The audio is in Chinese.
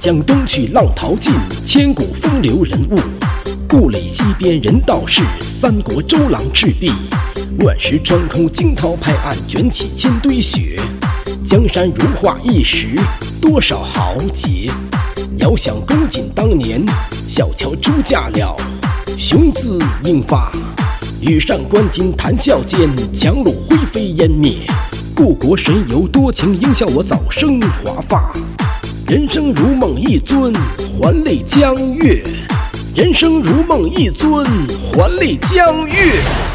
江东去，浪淘尽，千古风流人物。故垒西边人道是，三国周郎赤壁。乱石穿空，惊涛拍岸，卷起千堆雪。江山如画一时，多少豪杰。遥想公瑾当年，小乔出嫁了，雄姿英发。羽扇纶巾谈笑间，樯橹灰飞烟灭。故国神游多情，应笑我早生华发。人生如梦一尊，还酹江月。人生如梦一尊，还酹江月。